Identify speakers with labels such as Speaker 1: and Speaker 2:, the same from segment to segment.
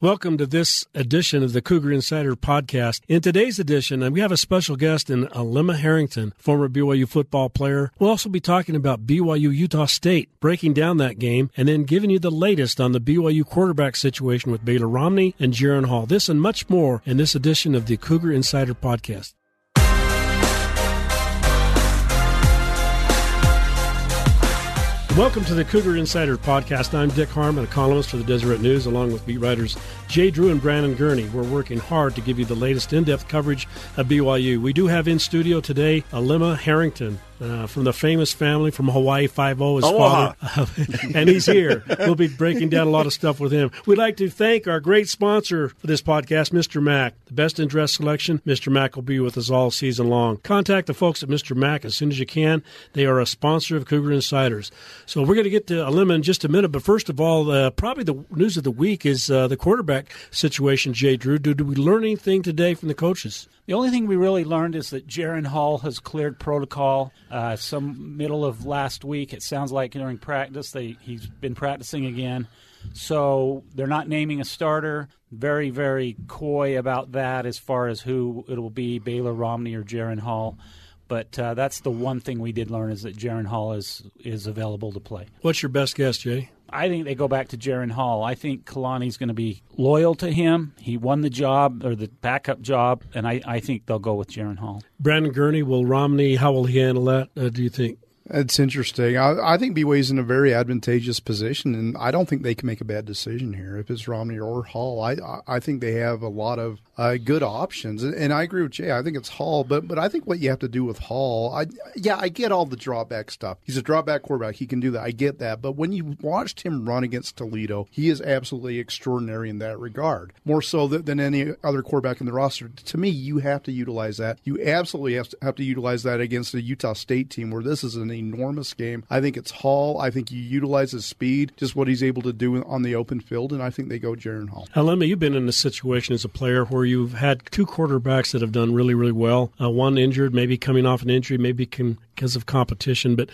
Speaker 1: Welcome to this edition of the Cougar Insider Podcast. In today's edition, we have a special guest in Alema Harrington, former BYU football player. We'll also be talking about BYU Utah State, breaking down that game, and then giving you the latest on the BYU quarterback situation with Baylor Romney and Jaren Hall. This and much more in this edition of the Cougar Insider Podcast. Welcome to the Cougar Insider Podcast. I'm Dick Harmon, a columnist for the Deseret News, along with beat writers Jay Drew and Brandon Gurney. We're working hard to give you the latest in depth coverage of BYU. We do have in studio today Alema Harrington, uh, from the famous family from Hawaii Five O, his
Speaker 2: Aloha.
Speaker 1: father, and he's here. We'll be breaking down a lot of stuff with him. We'd like to thank our great sponsor for this podcast, Mr. Mac, the best in dress selection. Mr. Mac will be with us all season long. Contact the folks at Mr. Mac as soon as you can. They are a sponsor of Cougar Insiders. So we're going to get to Alima in just a minute, but first of all, uh, probably the news of the week is uh, the quarterback situation. Jay Drew, did we learn anything today from the coaches?
Speaker 3: The only thing we really learned is that Jaren Hall has cleared protocol. Uh, some middle of last week, it sounds like during practice, they he's been practicing again. So they're not naming a starter. Very, very coy about that as far as who it will be, Baylor Romney or Jaren Hall. But uh, that's the one thing we did learn is that Jaren Hall is is available to play.
Speaker 1: What's your best guess, Jay?
Speaker 3: I think they go back to Jaren Hall. I think Kalani's going to be loyal to him. He won the job or the backup job, and I, I think they'll go with Jaren Hall.
Speaker 1: Brandon Gurney, will Romney, how will he handle that, uh, do you think?
Speaker 2: It's interesting. I, I think is in a very advantageous position, and I don't think they can make a bad decision here if it's Romney or Hall. I I think they have a lot of uh, good options, and I agree with Jay. I think it's Hall, but but I think what you have to do with Hall, I yeah, I get all the drawback stuff. He's a drawback quarterback; he can do that. I get that, but when you watched him run against Toledo, he is absolutely extraordinary in that regard, more so than, than any other quarterback in the roster. To me, you have to utilize that. You absolutely have to, have to utilize that against a Utah State team where this is an enormous game. I think it's Hall. I think you utilize his speed, just what he's able to do on the open field, and I think they go Jaren Hall.
Speaker 1: Alema, you've been in a situation as a player where you've had two quarterbacks that have done really, really well. Uh, one injured, maybe coming off an injury, maybe can, because of competition. But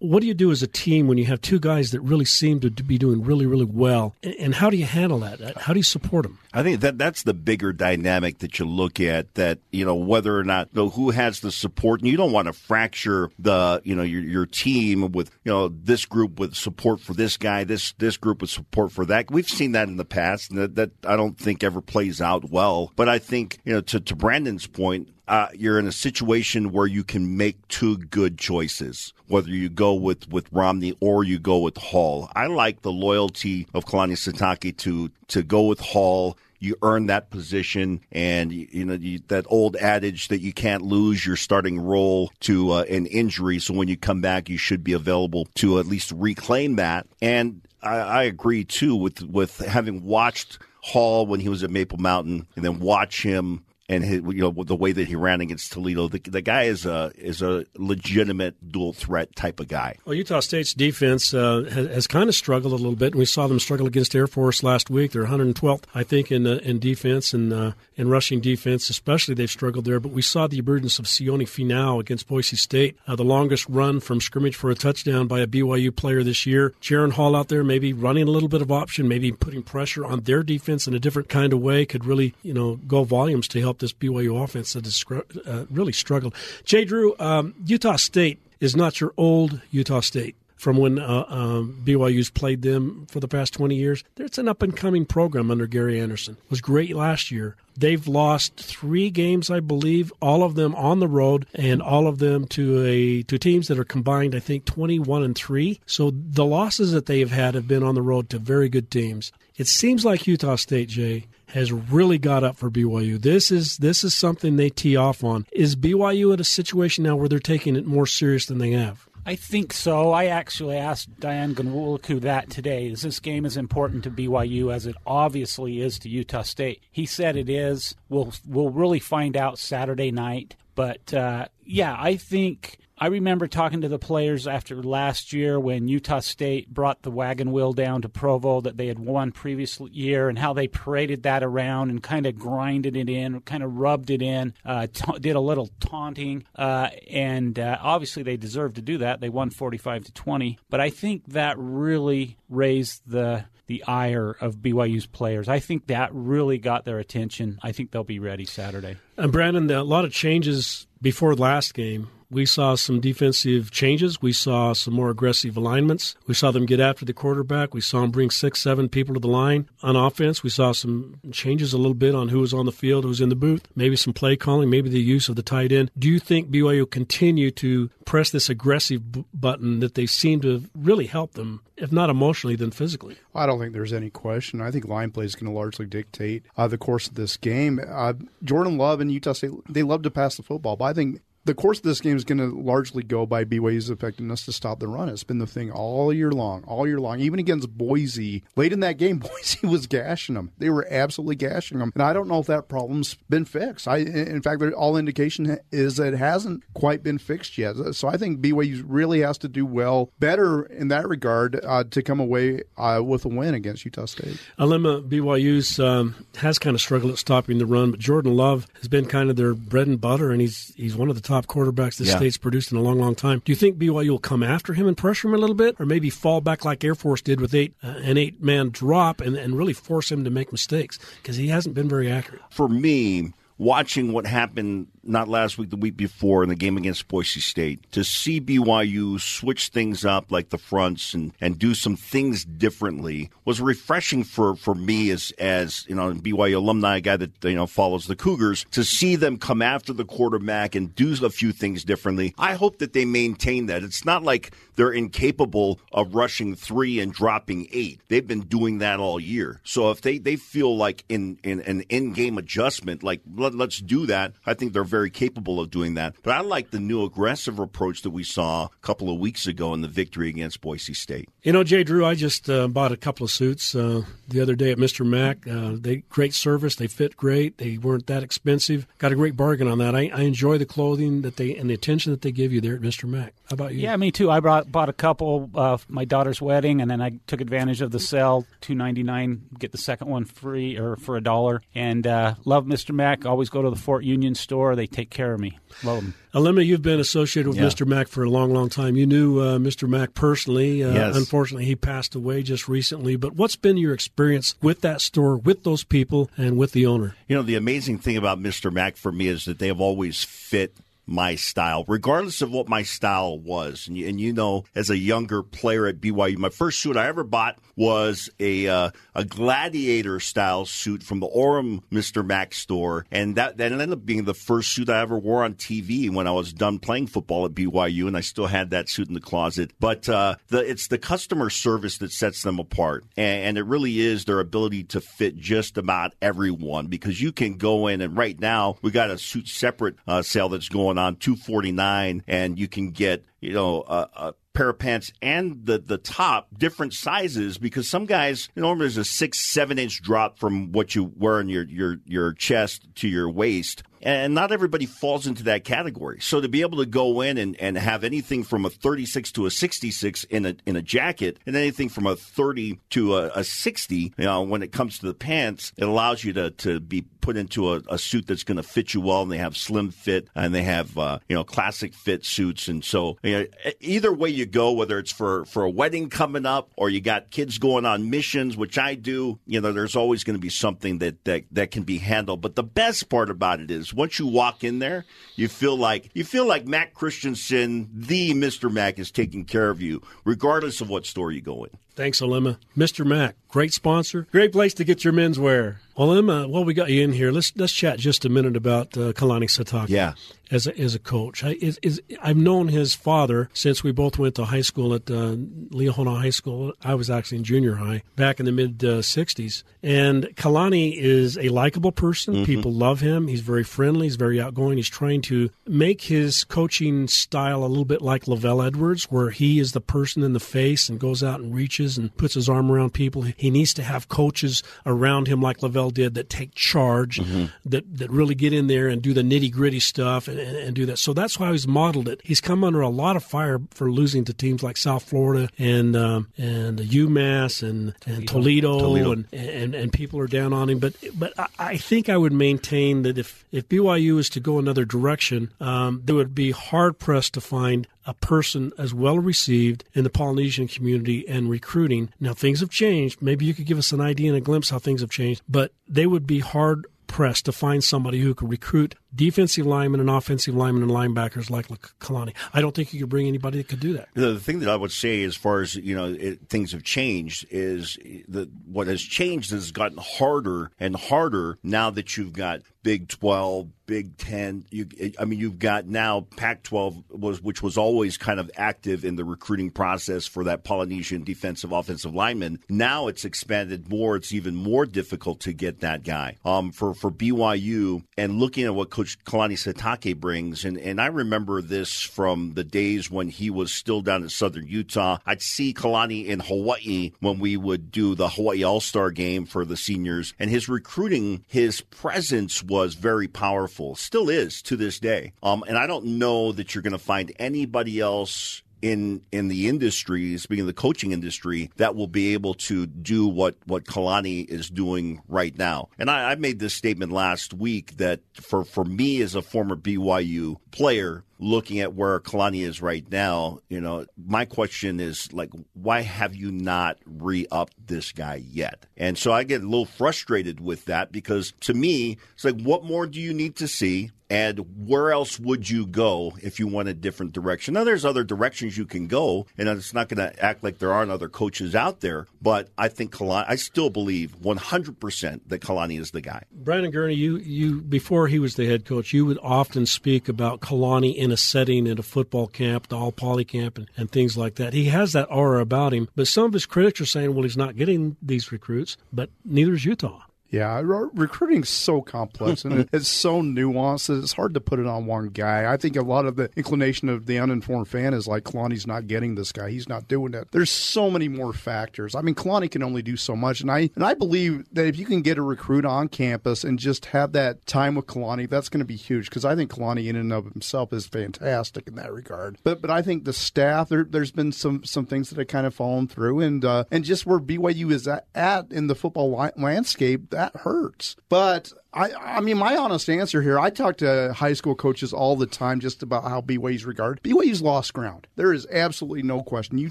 Speaker 1: what do you do as a team when you have two guys that really seem to be doing really, really well? And, how do you handle that? Uh, how do you support them?
Speaker 4: I think that that's the bigger dynamic that you look at. That you know whether or not you know, who has the support, and you don't want to fracture the you know your your team with you know this group with support for this guy, this this group with support for that. We've seen that in the past, and that, that I don't think ever plays out well. But I think you know to to Brandon's point, uh, you're in a situation where you can make two good choices, whether you go with, with Romney or you go with Hall. I like the loyalty of Kalani Sitake to, to go with Hall. You earn that position, and you know you, that old adage that you can't lose your starting role to uh, an injury. So when you come back, you should be available to at least reclaim that. And I, I agree too with with having watched Hall when he was at Maple Mountain, and then watch him and his, you know the way that he ran against Toledo. The, the guy is a is a legitimate dual threat type of guy.
Speaker 1: Well, Utah State's defense uh, has, has, kind of struggled a little bit, and we saw them struggle against Air Force last week. They're 112th, I think, in uh, in defense and uh, in rushing defense, especially they've struggled there. But we saw the emergence of Sione Finau against Boise State, uh, the longest run from scrimmage for a touchdown by a BYU player this year. Jaren Hall out there, maybe running a little bit of option, maybe putting pressure on their defense in a different kind of way, could really you know go volumes to help this BYU offense that has uh, really struggled. Jay Drew, um, Utah State is not your old Utah State from when uh, um, BYU's played them for the past 20 years. It's an up and coming program under Gary Anderson. It was great last year. They've lost three games, I believe, all of them on the road, and all of them to a to teams that are combined, I think, 21 and three. So the losses that they have had have been on the road to very good teams. It seems like Utah State, Jay, has really got up for BYU. This is this is something they tee off on. Is BYU at a situation now where they're taking it more serious than they have?
Speaker 3: I think so. I actually asked Dayan Ghanwoloku that today. Is this game as important to BYU as it obviously is to Utah State? He said it is. We'll we'll really find out Saturday night. But uh, yeah, I think I remember talking to the players after last year when Utah State brought the wagon wheel down to Provo that they had won previous year and how they paraded that around and kind of grinded it in, kind of rubbed it in, uh, ta- did a little taunting, uh, and uh, obviously they deserved to do that. They won 45 to 20, but I think that really raised the the ire of BYU's players. I think that really got their attention. I think they'll be ready Saturday.
Speaker 1: And Brandon, a lot of changes before last game. We saw some defensive changes. We saw some more aggressive alignments. We saw them get after the quarterback. We saw them bring six, seven people to the line on offense. We saw some changes a little bit on who was on the field, who was in the booth, maybe some play calling, maybe the use of the tight end. Do you think BYU will continue to press this aggressive b- button that they seem to really helped them, if not emotionally, then physically?
Speaker 2: I don't think there's any question. I think line play is going to largely dictate uh, the course of this game. Uh, Jordan Love and Utah State, they love to pass the football, but I think the course of this game is going to largely go by BYU's effectiveness to stop the run. It's been the thing all year long, all year long. Even against Boise, late in that game, Boise was gashing them. They were absolutely gashing them, and I don't know if that problem's been fixed. I, in fact, all indication is that it hasn't quite been fixed yet. So I think BYU really has to do well, better in that regard, uh, to come away uh, with a win against Utah State.
Speaker 1: Alema BYU's um, has kind of struggled at stopping the run, but Jordan Love has been kind of their bread and butter, and he's he's one of the top quarterbacks the
Speaker 4: Yeah.
Speaker 1: state's produced in a long, long time. Do you think BYU will come after him and pressure him a little bit, or maybe fall back like Air Force did with eight uh, an eight man drop and, and really force him to make mistakes because he hasn't been very accurate?
Speaker 4: for me, watching what happened not last week, the week before in the game against Boise State, to see BYU switch things up like the fronts and, and do some things differently was refreshing for, for me as as you know BYU alumni, guy that you know follows the Cougars, to see them come after the quarterback and do a few things differently. I hope that they maintain that. It's not like they're incapable of rushing three and dropping eight. They've been doing that all year. So if they, they feel like in, in an in game adjustment, like let, let's do that, I think they're very capable of doing that. But I like the new aggressive approach that we saw a couple of weeks ago in the victory against Boise State.
Speaker 1: You know, Jay Drew, I just uh, bought a couple of suits uh, the other day at Mr. Mac. Uh, they great service. They fit great. They weren't that expensive. Got a great bargain on that. I, I enjoy the clothing that they and the attention that they give you there at Mr. Mac. How about you?
Speaker 3: Yeah, me too. I brought bought a couple uh, my daughter's wedding, and then I took advantage of the sale, two ninety nine, get the second one free or for a dollar. And uh, love Mr. Mac. Always go to the Fort Union store. They take care of me. Love them.
Speaker 1: Alema, you've been associated with
Speaker 4: Yeah.
Speaker 1: Mr. Mac for a long, long time. You knew uh, Mr. Mac personally. Uh,
Speaker 4: Yes.
Speaker 1: Unfortunately, he passed away just recently. But what's been your experience with that store, with those people, and with the owner?
Speaker 4: You know, the amazing thing about Mr. Mac for me is that they have always fit my style, regardless of what my style was. And you, and you know, as a younger player at BYU, my first suit I ever bought was a uh, a gladiator style suit from the Orem Mr. Mac store, and that that ended up being the first suit I ever wore on TV when I was done playing football at BYU, and I still had that suit in the closet. But uh, the it's the customer service that sets them apart, and, and it really is their ability to fit just about everyone because you can go in and right now we got a suit separate uh, sale that's going on two forty nine, and you can get you know a, a pair of pants and the the top different sizes because some guys you know there's a six seven inch drop from what you wear in your your your chest to your waist and not everybody falls into that category. So to be able to go in and, and have anything from a 36 to a 66 in a in a jacket, and anything from a 30 to a, a 60, you know, when it comes to the pants, it allows you to to be put into a, a suit that's going to fit you well, and they have slim fit, and they have uh, you know classic fit suits, and so you know, either way you go, whether it's for for a wedding coming up or you got kids going on missions, which I do, you know, there's always going to be something that that that can be handled. But the best part about it is once you walk in there, you feel like you feel like Mac Christensen, the Mr. Mac, is taking care of you, regardless of what store you go in.
Speaker 1: Thanks, Alema. Mr. Mac, great sponsor, great place to get your men's wear. Well, well, we got you in here. Let's let's chat just a minute about uh, Kalani Sitake.
Speaker 4: Yeah.
Speaker 1: as a, as a coach, I, is, is, I've known his father since we both went to high school at uh, Liahona High School. I was actually in junior high back in the mid uh, '60s, and Kalani is a likable person. People love him. He's very friendly. He's very outgoing. He's trying to make his coaching style a little bit like LaVell Edwards, where he is the person in the face and goes out and reaches coaches and puts his arm around people. He needs to have coaches around him like LaVell did that take charge, mm-hmm. that that really get in there and do the nitty gritty stuff and, and, and, do that. So that's why he's modeled it. He's come under a lot of fire for losing to teams like South Florida and um, and UMass and, and Toledo, Toledo, And, and and people are down on him. But but I, I think I would maintain that if if BYU is to go another direction, um, they would be hard pressed to find a person as well received in the Polynesian community and recruiting. Now, things have changed. Maybe you could give us an idea and a glimpse how things have changed, but they would be hard pressed to find somebody who could recruit defensive linemen and offensive linemen and linebackers like Kalani. I don't think you could bring anybody that could do that.
Speaker 4: The, thing that I would say, as far as you know, it, things have changed, is that what has changed has gotten harder and harder now that you've got Big Twelve, Big Ten. You, I mean, you've got now Pac-12 was, which was always kind of active in the recruiting process for that Polynesian defensive offensive lineman. Now it's expanded more. It's even more difficult to get that guy. Um, for for BYU and looking at what Coach Kalani Sitake brings, and and I remember this from the days when he was still down in Southern Utah. I'd see Kalani in Hawaii when we would do the Hawaii All Star game for the seniors, and his recruiting, his presence was very powerful, still is to this day. Um, and I don't know that you're going to find anybody else in in the industry, speaking of the coaching industry, that will be able to do what what Kalani is doing right now. And I, I made this statement last week that for for me as a former BYU player, looking at where Kalani is right now, you know, my question is like, why have you not re upped this guy yet? And so I get a little frustrated with that because to me, it's like, what more do you need to see? And where else would you go if you went a different direction? Now, there's other directions you can go, and it's not going to act like there aren't other coaches out there. But I think Kalani, I still believe 100% that Kalani is the guy.
Speaker 1: Brandon Gurney, you, you before he was the head coach, you would often speak about Kalani in a setting at a football camp, the all poly camp, and, and things like that. He has that aura about him. But some of his critics are saying, well, he's not getting these recruits, but neither is Utah.
Speaker 2: Yeah, recruiting's so complex and it's so nuanced that it's hard to put it on one guy. I think a lot of the inclination of the uninformed fan is like Kalani's not getting this guy. He's not doing it. There's so many more factors. I mean, Kalani can only do so much, and I and I believe that if you can get a recruit on campus and just have that time with Kalani, that's going to be huge because I think Kalani in and of himself is fantastic in that regard. But but I think the staff there, has been some some things that have kind of fallen through, and uh, and just where BYU is at, at in the football landscape that hurts. But I, I mean, my honest answer here, I talk to high school coaches all the time just about how BYU's regarded. BYU's lost ground. There is absolutely no question. You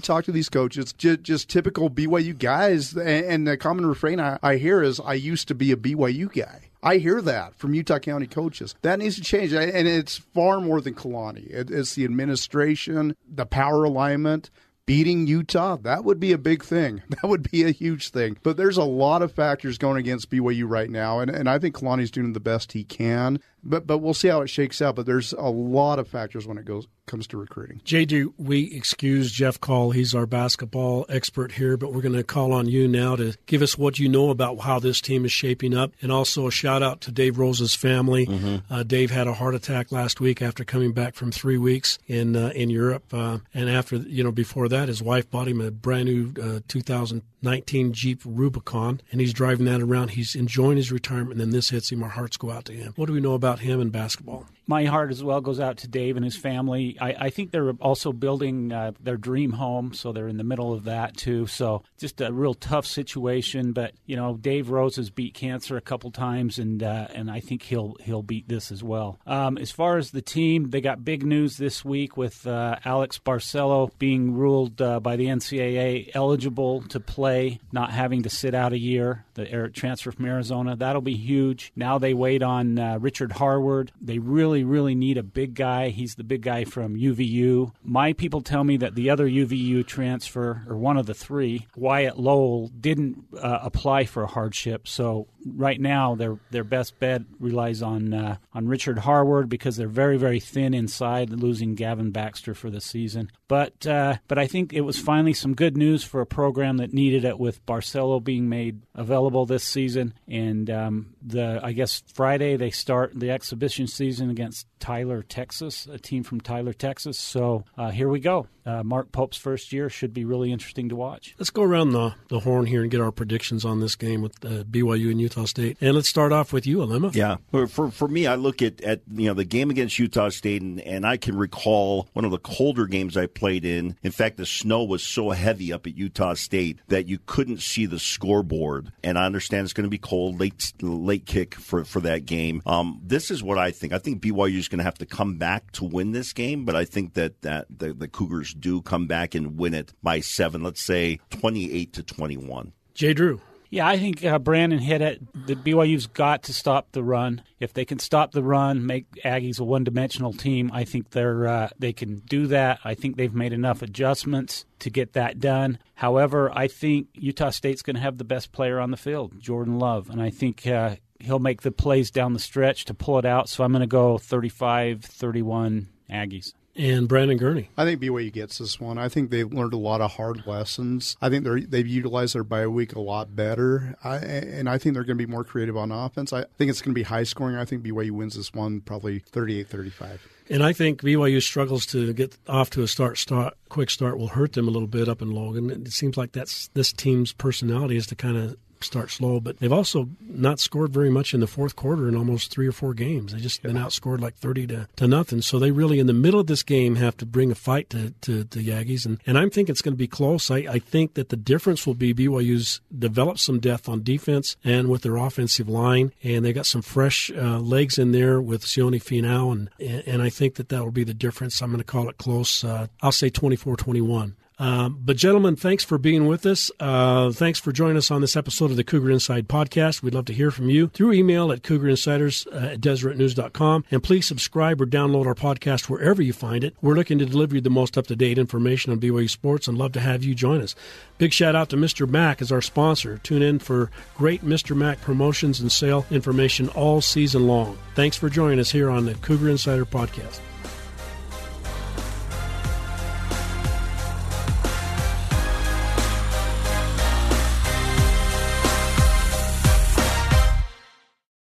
Speaker 2: talk to these coaches, just, just typical BYU guys, and, and the common refrain I, I hear is, I used to be a BYU guy. I hear that from Utah County coaches. That needs to change, and it's far more than Kalani. It's the administration, the power alignment, beating Utah, that would be a big thing. That would be a huge thing. But there's a lot of factors going against BYU right now, and, and I think Kalani's doing the best he can but but we'll see how it shakes out. But there's a lot of factors when it goes comes to recruiting.
Speaker 1: JD, we excuse Jeff Call. He's our basketball expert here, but we're going to call on you now to give us what you know about how this team is shaping up, and also a shout out to Dave Rose's family. Mm-hmm. Uh, Dave had a heart attack last week after coming back from three weeks in uh, in Europe, uh, and after you know before that, his wife bought him a brand new uh, 2000- 19 Jeep Rubicon, and he's driving that around. He's enjoying his retirement, and then this hits him. Our hearts go out to him. What do we know about him in basketball?
Speaker 3: My heart as well goes out to Dave and his family. I, I think they're also building uh, their dream home, so they're in the middle of that too. So just a real tough situation. But you know, Dave Rose has beat cancer a couple times, and uh, and I think he'll he'll beat this as well. Um, as far as the team, they got big news this week with uh, Alex Barcelo being ruled uh, by the NCAA eligible to play, not having to sit out a year. The transfer from Arizona that'll be huge. Now they wait on uh, Richard Harward. They really really, really need a big guy. He's the big guy from UVU. My people tell me that the other UVU transfer, or one of the three, Wyatt Lowell, didn't uh, apply for a hardship. So right now, their their best bet relies on uh, on Richard Harward because they're very, very thin inside, losing Gavin Baxter for the season. But uh, but I think it was finally some good news for a program that needed it with Barcelo being made available this season. And um, the I guess Friday they start the exhibition season against chance Tyler, Texas, a team from Tyler, Texas. So uh, here we go. uh, Mark Pope's first year should be really interesting to watch.
Speaker 1: Let's go around the, the horn here and get our predictions on this game with uh, BYU and Utah State. And let's start off with you, Alema.
Speaker 4: Yeah, for for me, I look at, at you know the game against Utah State, and, and I can recall one of the colder games I played in. In fact, the snow was so heavy up at Utah State that you couldn't see the scoreboard. And I understand it's going to be cold, late late kick for for that game. Um, this is what I think. I think BYU is going to have to come back to win this game, but I think that that the, the Cougars do come back and win it by seven. Let's say twenty eight to twenty one.
Speaker 1: Jay Drew.
Speaker 3: Yeah, I think uh, Brandon hit it. The BYU's got to stop the run. If they can stop the run, make Aggies a one-dimensional team, I think they're uh, they can do that. I think they've made enough adjustments to get that done. However, I think Utah State's going to have the best player on the field, Jordan Love, and I think uh, he'll make the plays down the stretch to pull it out. So I'm going to go 35-31 Aggies
Speaker 1: and Brandon Gurney.
Speaker 2: I think BYU gets this one. I think they've learned a lot of hard lessons. I think they're they've utilized their bye week a lot better, I, and I think they're going to be more creative on offense. I think it's going to be high scoring. I think BYU wins this one probably 38-35.
Speaker 1: And I think BYU struggles to get off to a start, start quick start will hurt them a little bit up in Logan. It seems like that's this team's personality is to kind of start slow, but they've also not scored very much in the fourth quarter in almost three or four games. They just yeah. been outscored like thirty to, to nothing. So they really in the middle of this game have to bring a fight to, to, to the Aggies, and, and I'm thinking it's going to be close. I, I think that the difference will be BYU's developed some depth on defense and with their offensive line, and they got some fresh uh, legs in there with Sione Finau, and and I think that that will be the difference. I'm going to call it close. Uh, I'll say 24-21. Um, but, gentlemen, thanks for being with us. Uh, thanks for joining us on this episode of the Cougar Inside podcast. We'd love to hear from you through email at cougarinsiders uh, at DeseretNews.com. And please subscribe or download our podcast wherever you find it. We're looking to deliver you the most up to date information on BYU sports and love to have you join us. Big shout out to Mr. Mac as our sponsor. Tune in for great Mr. Mac promotions and sale information all season long. Thanks for joining us here on the Cougar Insider podcast.